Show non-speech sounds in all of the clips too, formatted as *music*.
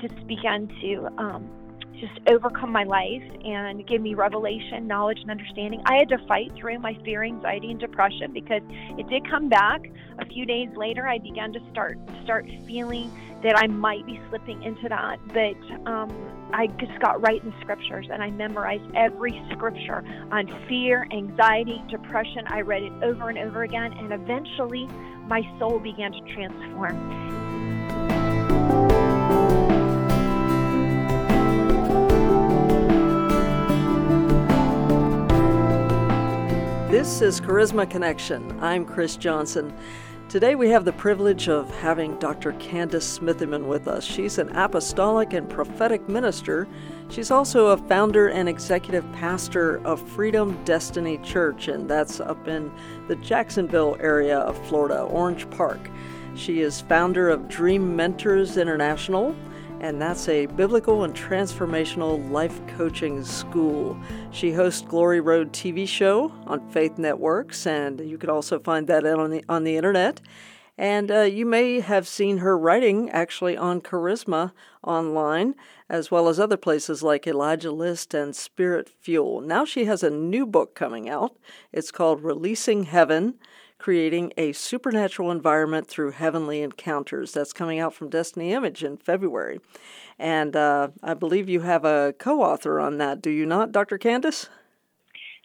Just began to um, just overcome my life and give me revelation, knowledge, and understanding. I had to fight through my fear, anxiety, and depression because it did come back. A few days later, I began to start start feeling that I might be slipping into that. But um, I just got right in scriptures and I memorized every scripture on fear, anxiety, depression. I read it over and over again, and eventually, my soul began to transform. This is Charisma Connection. I'm Chris Johnson. Today we have the privilege of having Dr. Candice Smithyman with us. She's an apostolic and prophetic minister. She's also a founder and executive pastor of Freedom Destiny Church, and that's up in the Jacksonville area of Florida, Orange Park. She is founder of Dream Mentors International, and that's a biblical and transformational life coaching school. She hosts Glory Road TV show on Faith Networks, and you can also find that on the on the internet. And uh, you may have seen her writing actually on Charisma online, as well as other places like Elijah List and Spirit Fuel. Now she has a new book coming out. It's called Releasing Heaven creating a supernatural environment through heavenly encounters. That's coming out from Destiny Image in February. And uh, I believe you have a co author on that, do you not, Dr. Candice?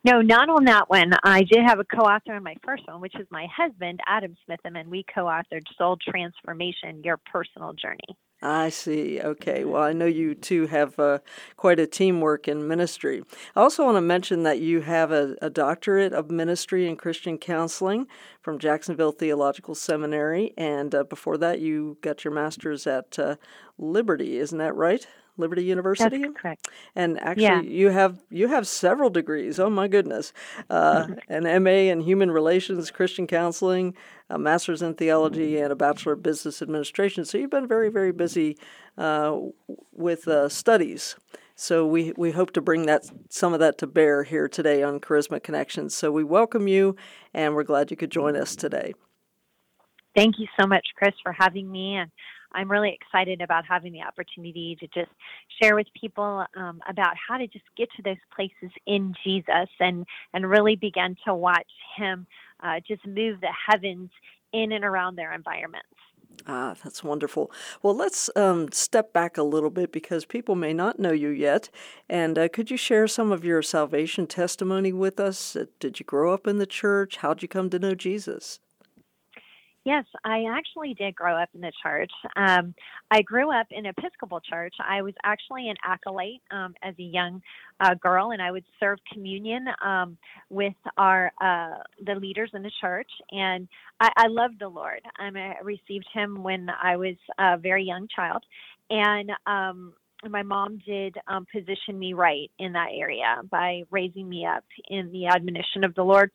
No, not on that one. I did have a co-author on my first one, which is my husband, Adam Smithyman, and we co-authored Soul Transformation: Your Personal Journey. I see. Okay. Well, I know you two have uh, quite a teamwork in ministry. I also want to mention that you have a, a, doctorate of ministry and Christian counseling from Jacksonville Theological Seminary, and uh, before that, you got your master's at uh, Liberty. Isn't that right? Liberty University. That's correct. And actually, yeah. you have you have several degrees. Oh my goodness, uh, *laughs* an MA in Human Relations, Christian Counseling, a Master's in Theology, and a Bachelor of Business Administration. So you've been very very busy uh, with uh, studies. So we, we hope to bring that some of that to bear here today on Charisma Connections. So we welcome you, and we're glad you could join us today. Thank you so much, Chris, for having me. And I'm really excited about having the opportunity to just share with people um, about how to just get to those places in Jesus and, and really begin to watch Him uh, just move the heavens in and around their environments. Ah, that's wonderful. Well, let's um, step back a little bit because people may not know you yet. And uh, could you share some of your salvation testimony with us? Did you grow up in the church? How'd you come to know Jesus? Yes, I actually did grow up in the church. Um, I grew up in Episcopal church. I was actually an acolyte um, as a young uh, girl, and I would serve communion um, with our uh, the leaders in the church. And I, I loved the Lord. Um, I received Him when I was a very young child, and um, my mom did um, position me right in that area by raising me up in the admonition of the Lord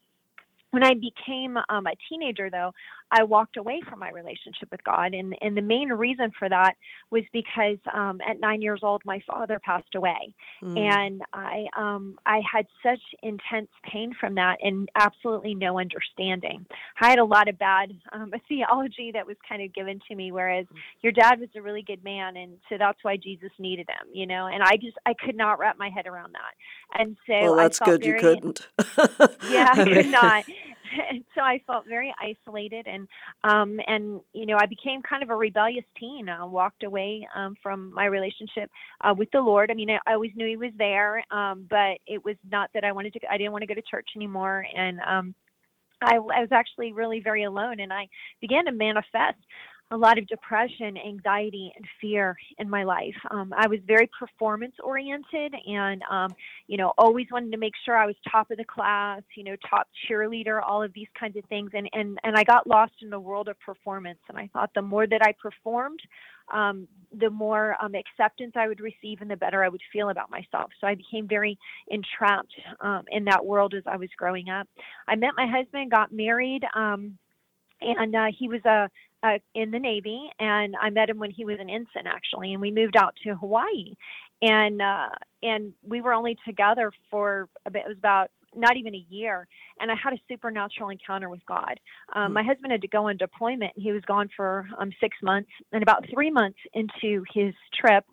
when I became um, a teenager, though, I walked away from my relationship with God, and and the main reason for that was because um, at nine years old, my father passed away, mm. and I um, I had such intense pain from that, and absolutely no understanding. I had a lot of bad um, *laughs* theology that was kind of given to me, whereas mm. your dad was a really good man, and so that's why Jesus needed him, you know. And I just I could not wrap my head around that, and so well, that's good. you couldn't. *laughs* yeah, I could not. And *laughs* so I felt very isolated, and um, and you know I became kind of a rebellious teen. I walked away um, from my relationship uh, with the Lord. I mean, I, I always knew He was there, um, but it was not that I wanted to. I didn't want to go to church anymore, and um, I, I was actually really very alone, and I began to manifest a lot of depression, anxiety, and fear in my life. Um, I was very performance oriented and, um, you know, always wanted to make sure I was top of the class, you know, top cheerleader, all of these kinds of things. And, and, and I got lost in the world of performance. And I thought the more that I performed, um, the more um, acceptance I would receive and the better I would feel about myself. So I became very entrapped um, in that world as I was growing up. I met my husband, got married. Um, and uh, he was a uh, in the Navy, and I met him when he was an ensign actually, and we moved out to Hawaii, and uh, and we were only together for a bit, it was about not even a year, and I had a supernatural encounter with God. Um, Hmm. My husband had to go on deployment. and He was gone for um, six months, and about three months into his trip,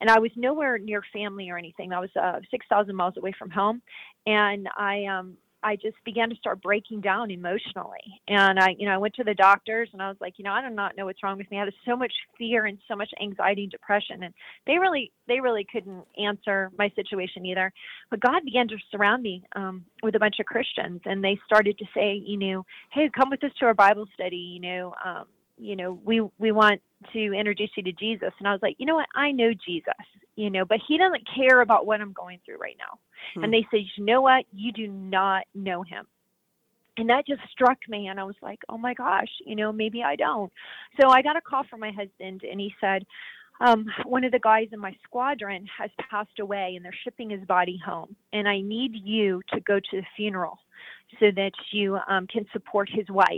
and I was nowhere near family or anything. I was uh, six thousand miles away from home, and I um, I just began to start breaking down emotionally. And I, you know, I went to the doctors and I was like, you know, I do not know what's wrong with me. I had so much fear and so much anxiety and depression. And they really, they really couldn't answer my situation either. But God began to surround me um, with a bunch of Christians and they started to say, you know, hey, come with us to our Bible study. You know, um, you know, we, we want to introduce you to Jesus. And I was like, you know what? I know Jesus, you know, but he doesn't care about what I'm going through right now. Hmm. And they said, you know what? You do not know him. And that just struck me. And I was like, oh my gosh, you know, maybe I don't. So I got a call from my husband and he said, um, one of the guys in my squadron has passed away and they're shipping his body home. And I need you to go to the funeral so that you um, can support his wife.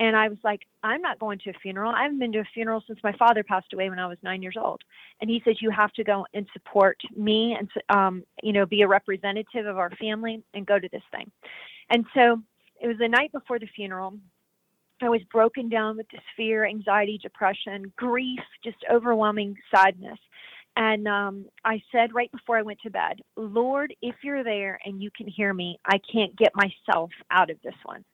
And I was like, I'm not going to a funeral. I haven't been to a funeral since my father passed away when I was nine years old. And he says, You have to go and support me and, um, you know, be a representative of our family and go to this thing. And so it was the night before the funeral. I was broken down with this fear, anxiety, depression, grief, just overwhelming sadness. And um, I said right before I went to bed, Lord, if you're there and you can hear me, I can't get myself out of this one.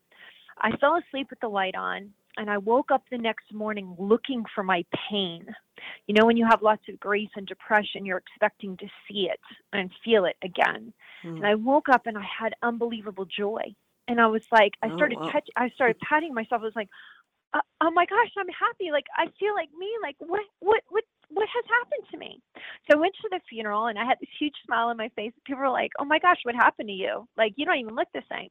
I fell asleep with the light on and I woke up the next morning looking for my pain. You know, when you have lots of grief and depression, you're expecting to see it and feel it again. Hmm. And I woke up and I had unbelievable joy. And I was like, I Oh, started wow. touch, I started patting myself. I was like, uh, oh my gosh, I'm happy. Like I feel like me. Like what, what, what, what has happened to me? So I went to the funeral and I had this huge smile on my face. People were like, oh my gosh, what happened to you? Like you don't even look the same.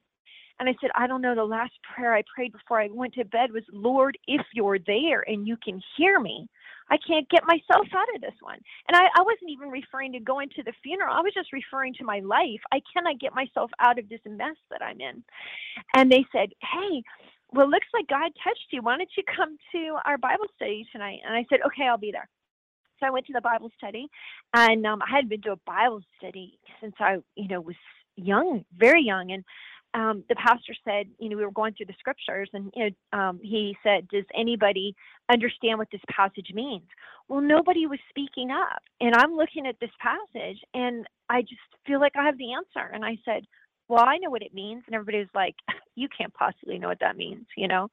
And I said, I don't know. The last prayer I prayed before I went to bed was, Lord, if you're there and you can hear me, I can't get myself out of this one. And I, I wasn't even referring to going to the funeral. I was just referring to my life. I cannot get myself out of this mess that I'm in. And they said, Hey, well, it looks like God touched you. Why don't you come to our Bible study tonight? And I said, Okay, I'll be there. So I went to the Bible study, and um, I hadn't been to a Bible study since I, you know, was young, very young. And um, the pastor said, you know, we were going through the scriptures, and you know, um, he said, "Does anybody understand what this passage means?" Well, nobody was speaking up, and I'm looking at this passage, and I just feel like I have the answer. And I said, "Well, I know what it means," and everybody was like, *laughs* "You can't possibly know what that means," you know.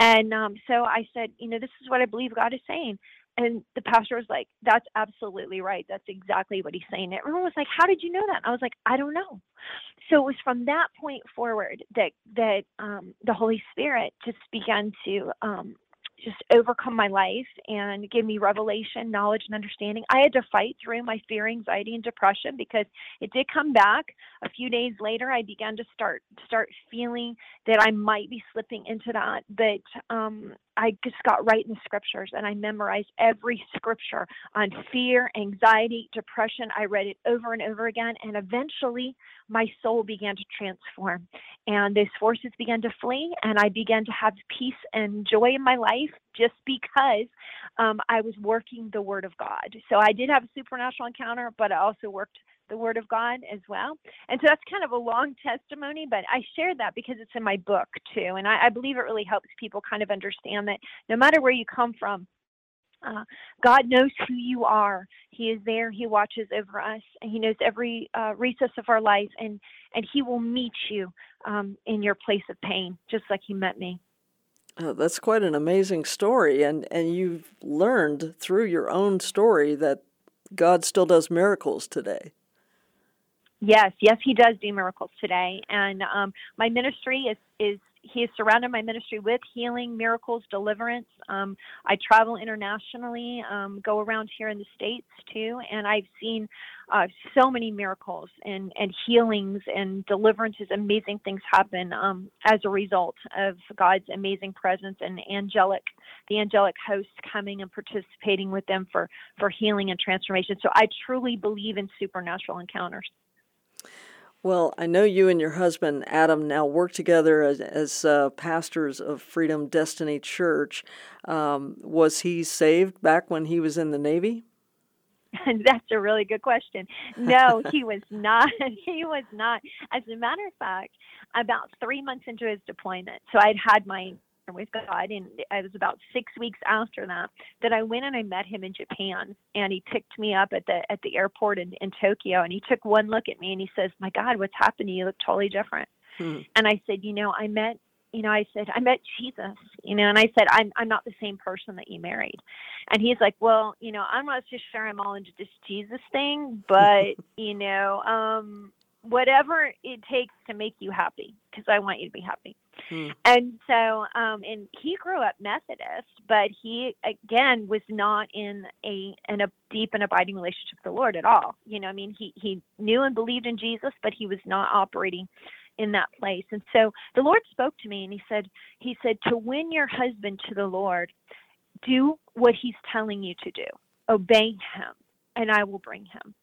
And um, so I said, "You know, this is what I believe God is saying." And the pastor was like, "That's absolutely right. That's exactly what he's saying." Everyone was like, "How did you know that?" I was like, "I don't know." So it was from that point forward that that um, the Holy Spirit just began to um, just overcome my life and give me revelation, knowledge, and understanding. I had to fight through my fear, anxiety, and depression because it did come back. A few days later, I began to start start feeling that I might be slipping into that, but um, I just got right in the scriptures and I memorized every scripture on fear, anxiety, depression. I read it over and over again, and eventually my soul began to transform. And those forces began to flee, and I began to have peace and joy in my life just because um, I was working the Word of God. So I did have a supernatural encounter, but I also worked the Word of God as well. And so that's kind of a long testimony, but I shared that because it's in my book too. And I, I believe it really helps people kind of understand that no matter where you come from, uh, God knows who you are. He is there. He watches over us, and He knows every uh, recess of our life, and and He will meet you um, in your place of pain, just like He met me. Oh, that's quite an amazing story, and and you've learned through your own story that God still does miracles today. Yes, yes, He does do miracles today, and um, my ministry is is he has surrounded my ministry with healing, miracles, deliverance. Um, I travel internationally, um, go around here in the States too, and I've seen uh, so many miracles and, and healings and deliverances. Amazing things happen um, as a result of God's amazing presence and angelic, the angelic hosts coming and participating with them for, for healing and transformation. So I truly believe in supernatural encounters. Well, I know you and your husband Adam now work together as, as uh, pastors of Freedom Destiny Church. Um, was he saved back when he was in the Navy? *laughs* That's a really good question. No, he was not. *laughs* He was not. As a matter of fact, about three months into his deployment, so I'd had my with God, and it was about six weeks after that that I went and I met him in Japan, and he picked me up at the at the airport in, in Tokyo, and he took one look at me and he says, "My God, what's happened? You look totally different." Hmm. And I said, "You know, I met you know, I said, I met Jesus, you know, and I said, I'm, I'm not the same person that you married. And he's like, well, you know, I'm not just sure I'm all into this Jesus thing, *laughs* but, you know, um, whatever it takes to make you happy, because I want you to be happy. Hmm. And so, um, and he grew up Methodist, but he again was not in a in a deep and abiding relationship with the Lord at all. You know, I mean, he he knew and believed in Jesus, but he was not operating in that place. And so the Lord spoke to me and he said, He said, to win your husband to the Lord, do what he's telling you to do. Obey him, and I will bring him.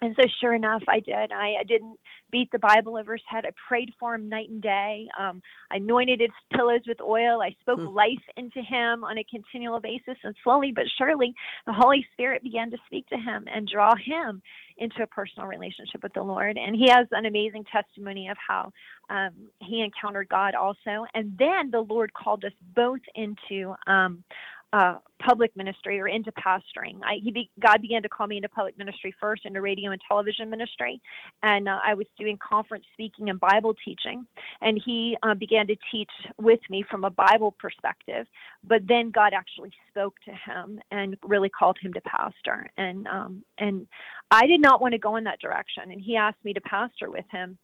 And so, sure enough, I did. I, I didn't beat the Bible over his head. I prayed for him night and day. Um, I anointed his pillows with oil. I spoke hmm. life into him on a continual basis. And slowly but surely, the Holy Spirit began to speak to him and draw him into a personal relationship with the Lord. And he has an amazing testimony of how um, he encountered God also. And then the Lord called us both into um, uh, public ministry or into pastoring. I, he be, God began to call me into public ministry first, into radio and television ministry, and uh, I was doing conference speaking and Bible teaching. And he uh, began to teach with me from a Bible perspective. But then God actually spoke to him and really called him to pastor. And um, and I did not want to go in that direction, and he asked me to pastor with him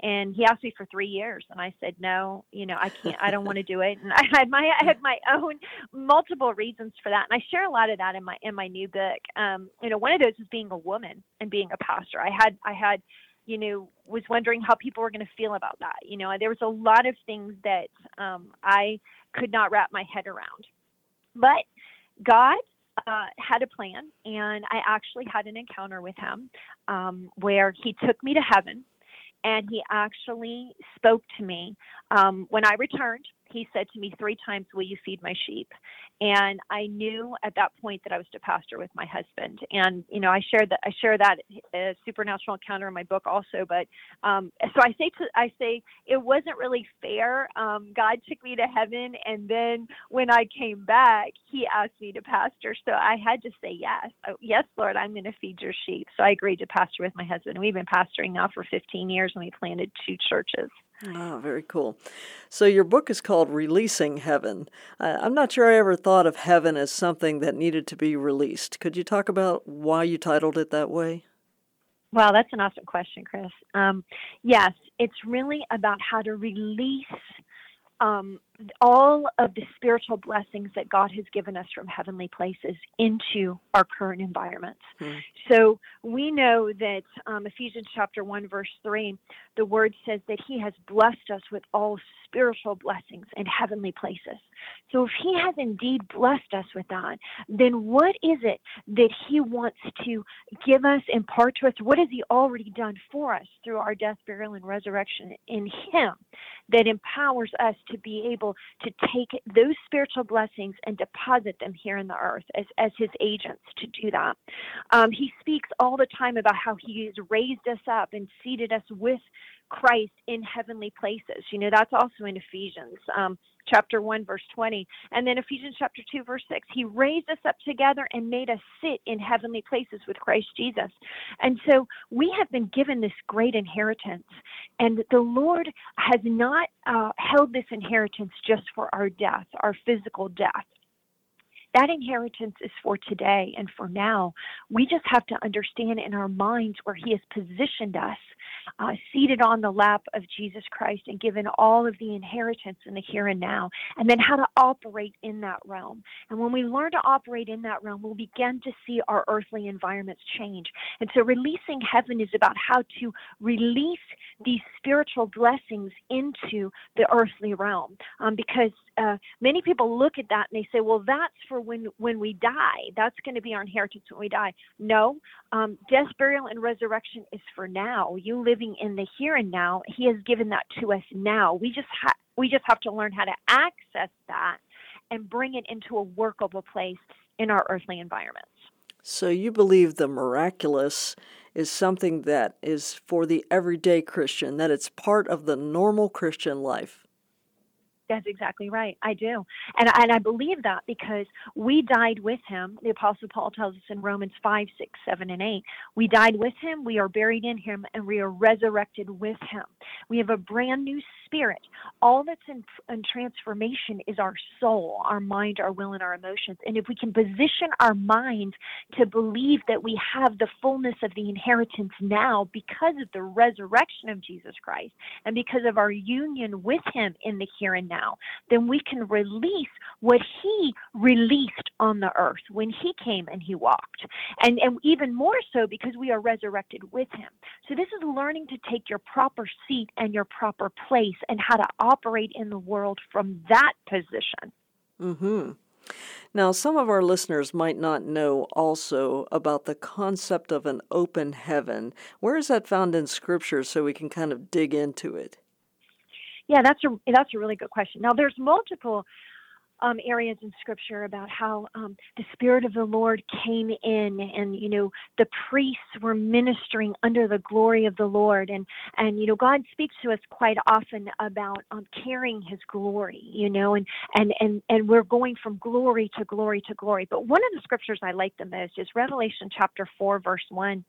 and he asked me for three years and i said no you know i can't i don't want to *laughs* do it. And i had my i had my own multiple reasons for that and i share a lot of that in my in my new book. Um you know one of those is being a woman and being a pastor. I had i had you know was wondering how people were going to feel about that you know there was a lot of things that um i could not wrap my head around. But god uh, had a plan, and I actually had an encounter with him um, where he took me to heaven and he actually spoke to me um, when I returned he said to me three times, Will you feed my sheep? And I knew at that point that I was to pastor with my husband. And, you know, I shared that I share that uh, supernatural encounter in my book also. But um, so I say to I say it wasn't really fair. Um, God took me to heaven and then when I came back, he asked me to pastor. So I had to say yes. Oh, yes, Lord, I'm gonna feed your sheep. So I agreed to pastor with my husband. And we've been pastoring now for fifteen years and we planted two churches. Oh, very cool. So, your book is called Releasing Heaven. Uh, I'm not sure I ever thought of heaven as something that needed to be released. Could you talk about why you titled it that way? Well, that's an awesome question, Chris. Um, yes, it's really about how to release um, all of the spiritual blessings that God has given us from heavenly places into our current environments. Hmm. So we know that um, Ephesians chapter 1, verse 3, the word says that He has blessed us with all spiritual blessings in heavenly places. So if He has indeed blessed us with that, then what is it that He wants to give us, impart to us? What has He already done for us through our death, burial, and resurrection in Him that empowers us to be able to take those spiritual blessings and deposit them here in the earth as, as His agents to do that? Um, he speaks all the time about how He has raised us up and seated us with Christ in heavenly places. You know, that's also in Ephesians um, chapter 1, verse 20. And then Ephesians chapter 2, verse 6. He raised us up together and made us sit in heavenly places with Christ Jesus. And so we have been given this great inheritance. And the Lord has not uh, held this inheritance just for our death, our physical death. That inheritance is for today and for now. We just have to understand in our minds where He has positioned us, uh, seated on the lap of Jesus Christ, and given all of the inheritance in the here and now, and then how to operate in that realm. And when we learn to operate in that realm, we'll begin to see our earthly environments change. And so, releasing heaven is about how to release these spiritual blessings into the earthly realm. Um, because uh, many people look at that and they say, well, that's for when, when we die. That's going to be our inheritance when we die. No, um, death, burial, and resurrection is for now. You living in the here and now. He has given that to us now. We just ha- we just have to learn how to access that and bring it into a workable place in our earthly environments. So you believe the miraculous is something that is for the everyday Christian, that it's part of the normal Christian life. That's exactly right. I do. And, and I believe that because we died with him. The Apostle Paul tells us in Romans 5, 6, 7, and 8. We died with him, we are buried in him, and we are resurrected with him. We have a brand new spirit. All that's in, in transformation is our soul, our mind, our will, and our emotions. And if we can position our minds to believe that we have the fullness of the inheritance now because of the resurrection of Jesus Christ and because of our union with him in the here and now, then we can release what he released on the earth when he came and he walked. And, and even more so because we are resurrected with him. So this is learning to take your proper seat and your proper place and how to operate in the world from that position. Mm-hmm. Now, some of our listeners might not know also about the concept of an open heaven. Where is that found in Scripture so we can kind of dig into it? Yeah, that's a that's a really good question. Now, there's multiple um, areas in scripture about how um, the spirit of the lord came in and you know the priests were ministering under the glory of the lord. And and you know god speaks to us quite often about um, carrying his glory you know and and and and we're going from glory to glory to glory. But one of the scriptures i like the most is revelation chapter 4 verse 1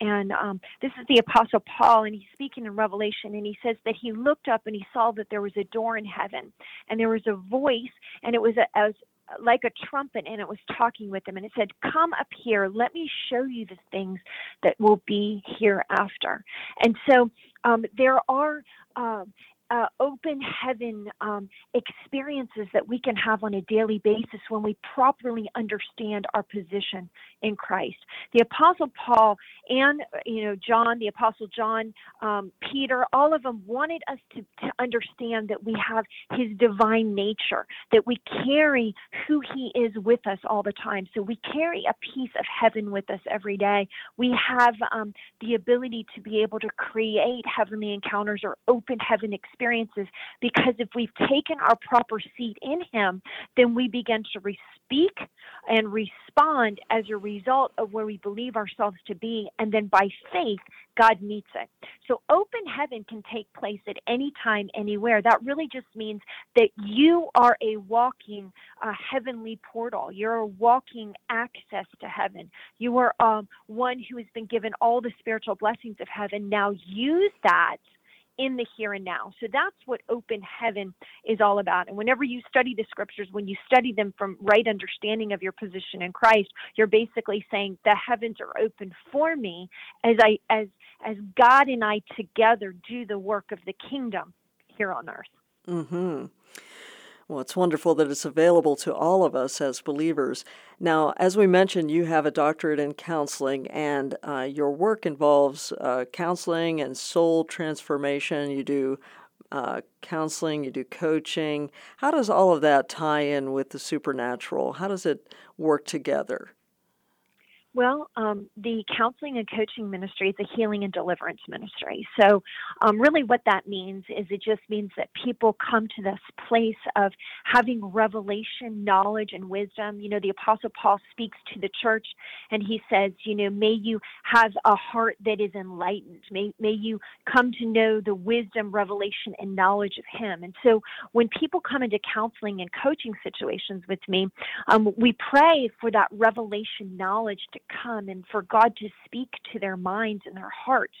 and um, this is the apostle paul and he's speaking in revelation and he says that he looked up and he saw that there was a door in heaven and there was a voice and it was as like a trumpet and it was talking with them and it said come up here. Let me show you the things that will be hereafter. And so um, there are uh, uh, open heaven um, experiences that we can have on a daily basis when we properly understand our position in Christ. The Apostle Paul and you know John, the Apostle John, um, Peter, all of them wanted us to, to understand that we have His divine nature, that we carry who He is with us all the time. So we carry a piece of heaven with us every day. We have um, the ability to be able to create heavenly encounters or open heaven experiences experiences because if we've taken our proper seat in Him, then we begin to speak and respond as a result of where we believe ourselves to be. And then by faith, God meets it. So open heaven can take place at any time, anywhere. That really just means that you are a walking uh, heavenly portal. You're a walking access to heaven. You are um, one who has been given all the spiritual blessings of heaven. Now use that in the here and now. So that's what open heaven is all about. And whenever you study the scriptures, when you study them from right understanding of your position in Christ, you're basically saying the heavens are open for me as I as as God and I together do the work of the kingdom here on earth. Mhm. Well, it's wonderful that it's available to all of us as believers. Now, as we mentioned, you have a doctorate in counseling, and uh, your work involves uh, counseling and soul transformation. You do uh, counseling, you do coaching. How does all of that tie in with the supernatural? How does it work together? Well, um, the counseling and coaching ministry is a healing and deliverance ministry. So, um, really, what that means is it just means that people come to this place of having revelation, knowledge, and wisdom. You know, the Apostle Paul speaks to the church and he says, you know, may you have a heart that is enlightened. May, may you come to know the wisdom, revelation, and knowledge of Him. And so, when people come into counseling and coaching situations with me, um, we pray for that revelation knowledge to come and for God to speak to their minds and their hearts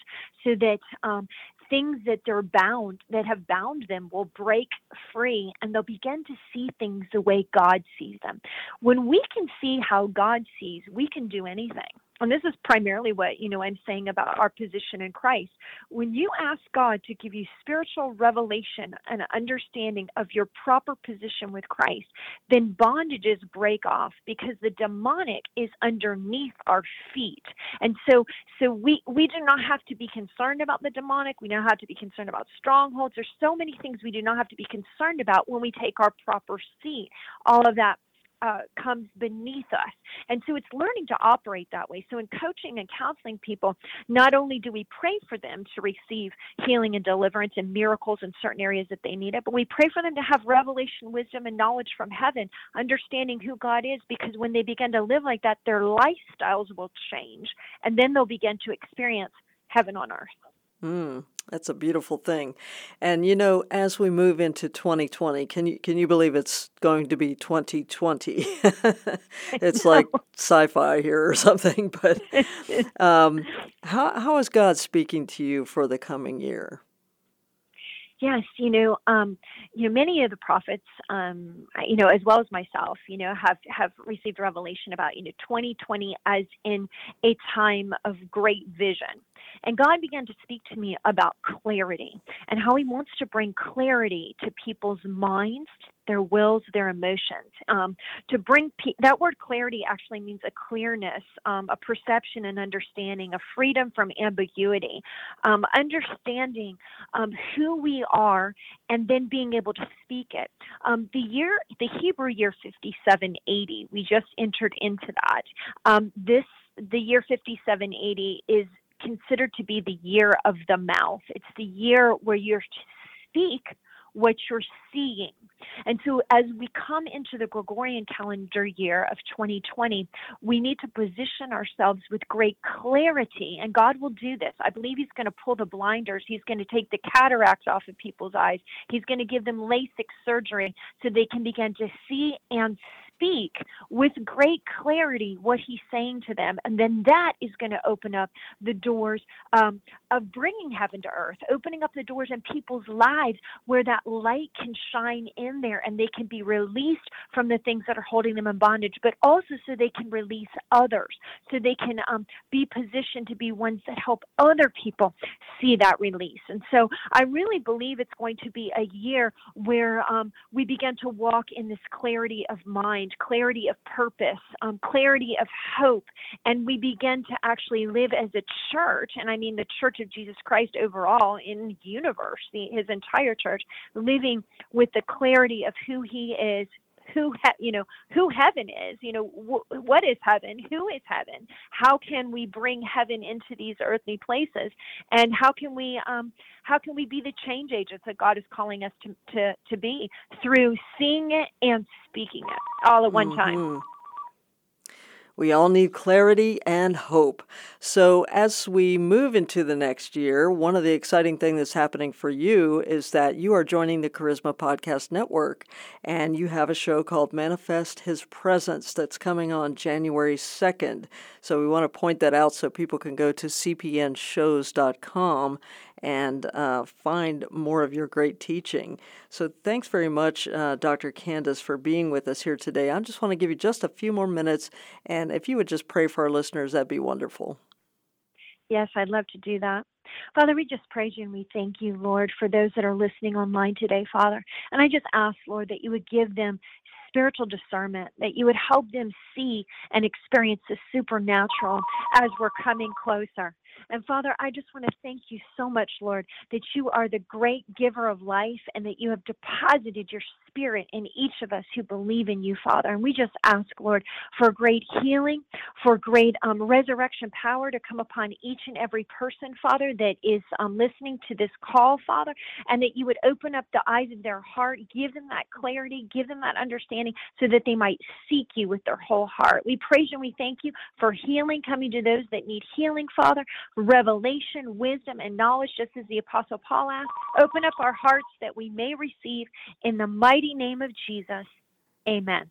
so that um, things that they're bound, that have bound them, will break free and they'll begin to see things the way God sees them. When we can see how God sees, we can do anything and this is primarily what you know i'm saying about our position in christ. When you ask god to give you spiritual revelation and understanding of your proper position with christ then bondages break off because the demonic is underneath our feet. And so so we we do not have to be concerned about the demonic. We don't have to be concerned about strongholds. There's so many things we do not have to be concerned about when we take our proper seat. All of that uh, comes beneath us. And so it's learning to operate that way. So in coaching and counseling people, not only do we pray for them to receive healing and deliverance and miracles in certain areas that they need it, but we pray for them to have revelation, wisdom, and knowledge from heaven, understanding who God is, because when they begin to live like that, their lifestyles will change. And then they'll begin to experience heaven on earth. Mm, that's a beautiful thing. And you know, as we move into 2020, can you can you believe it's going to be 2020? *laughs* it's like sci-fi here or something, *laughs* but *laughs* um, how how is God speaking to you for the coming year? Yes, you know, um, you know, many of the prophets, um, you know, as well as myself, you know, have have received revelation about you know 2020 as in a time of great vision. And God began to speak to me about clarity and how He wants to bring clarity to people's minds, their wills, their emotions. Um, to bring pe- that word clarity actually means a clearness, um, a perception and understanding, a freedom from ambiguity, um, understanding um, who we are, and then being able to speak it. Um, the year, the Hebrew year 5780, we just entered into that. Um, this the year 5780 is considered to be the year of the mouth. It's the year where you're to speak what you're seeing. And so, as we come into the Gregorian calendar year of 2020, we need to position ourselves with great clarity. And God will do this. I believe He's going to pull the blinders, He's going to take the cataracts off of people's eyes, He's going to give them LASIK surgery so they can begin to see and speak with great clarity what he's saying to them. And then that is going to open up the doors um, of bringing heaven to earth, opening up the doors in people's lives where that light can shine in there and they can be released from the things that are holding them in bondage, but also so they can release others, so they can um, be positioned to be ones that help other people see that release. And so I really believe it's going to be a year where um, we begin to walk in this clarity of mind clarity of purpose, um, clarity of hope, and we begin to actually live as a church, and I mean the Church of Jesus Christ overall in the universe, the, his entire church, living with the clarity of who he is, who he, you know who heaven is you know wh- what is heaven? Who is heaven? How can we bring heaven into these earthly places? And how can we um how can we be the change agents that god is calling us to to, to be? Through seeing it and speaking it all at one mm-hmm. time we all need clarity and hope. So, as we move into the next year, one of the exciting things that's happening for you is that you are joining the Charisma Podcast Network and you have a show called Manifest His Presence that's coming on January 2nd. So, we want to point that out so people can go to cpnshows.com and uh, find more of your great teaching. So, thanks very much, uh, Dr. Candice, for being with us here today. I just want to give you just a few more minutes, and if you would just pray for our listeners, that'd be wonderful. Yes, I'd love to do that. Father, we just praise you and we thank you, Lord, for those that are listening online today, Father. And I just ask, Lord, that you would give them spiritual discernment, that you would help them see and experience the supernatural as we're coming closer. And Father, I just want to thank you so much, Lord, that you are the great giver of life and that you have deposited your spirit in each of us who believe in you, Father. And we just ask, Lord, for great healing, for great um, resurrection power to come upon each and every person, Father, that is um, listening to this call, Father, and that you would open up the eyes of their heart, give them that clarity, give them that understanding so that they might seek you with their whole heart. We praise you and we thank you for healing coming to those that need healing, Father, revelation, wisdom, and knowledge, just as the Apostle Paul asked. Open up our hearts that we may receive in the mighty name of Jesus. Amen.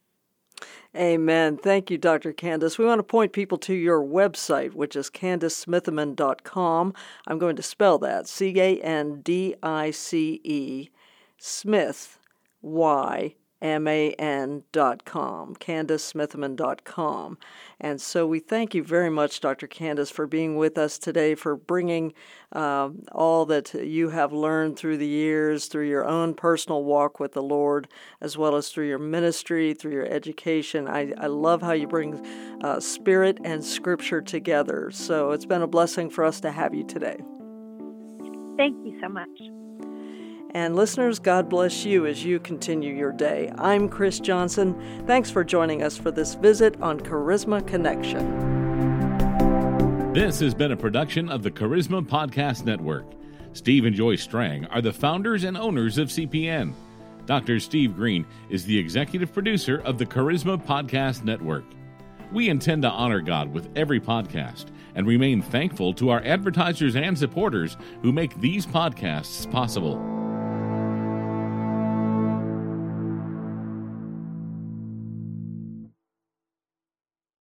Amen. Thank you, Dr. Candice. We want to point people to your website, which is candicesmithyman.com. I'm going to spell that C A N D I C E Smith Y M-A-N.com, CandiceSmithyman.com. And so we thank you very much, Dr. Candice, for being with us today, for bringing uh, all that you have learned through the years, through your own personal walk with the Lord, as well as through your ministry, through your education. I, I love how you bring uh, spirit and scripture together. So it's been a blessing for us to have you today. Thank you so much. And listeners, God bless you as you continue your day. I'm Chris Johnson. Thanks for joining us for this visit on Charisma Connection. This has been a production of the Charisma Podcast Network. Steve and Joy Strang are the founders and owners of CPN. Dr. Steve Greene is the executive producer of the Charisma Podcast Network. We intend to honor God with every podcast and remain thankful to our advertisers and supporters who make these podcasts possible.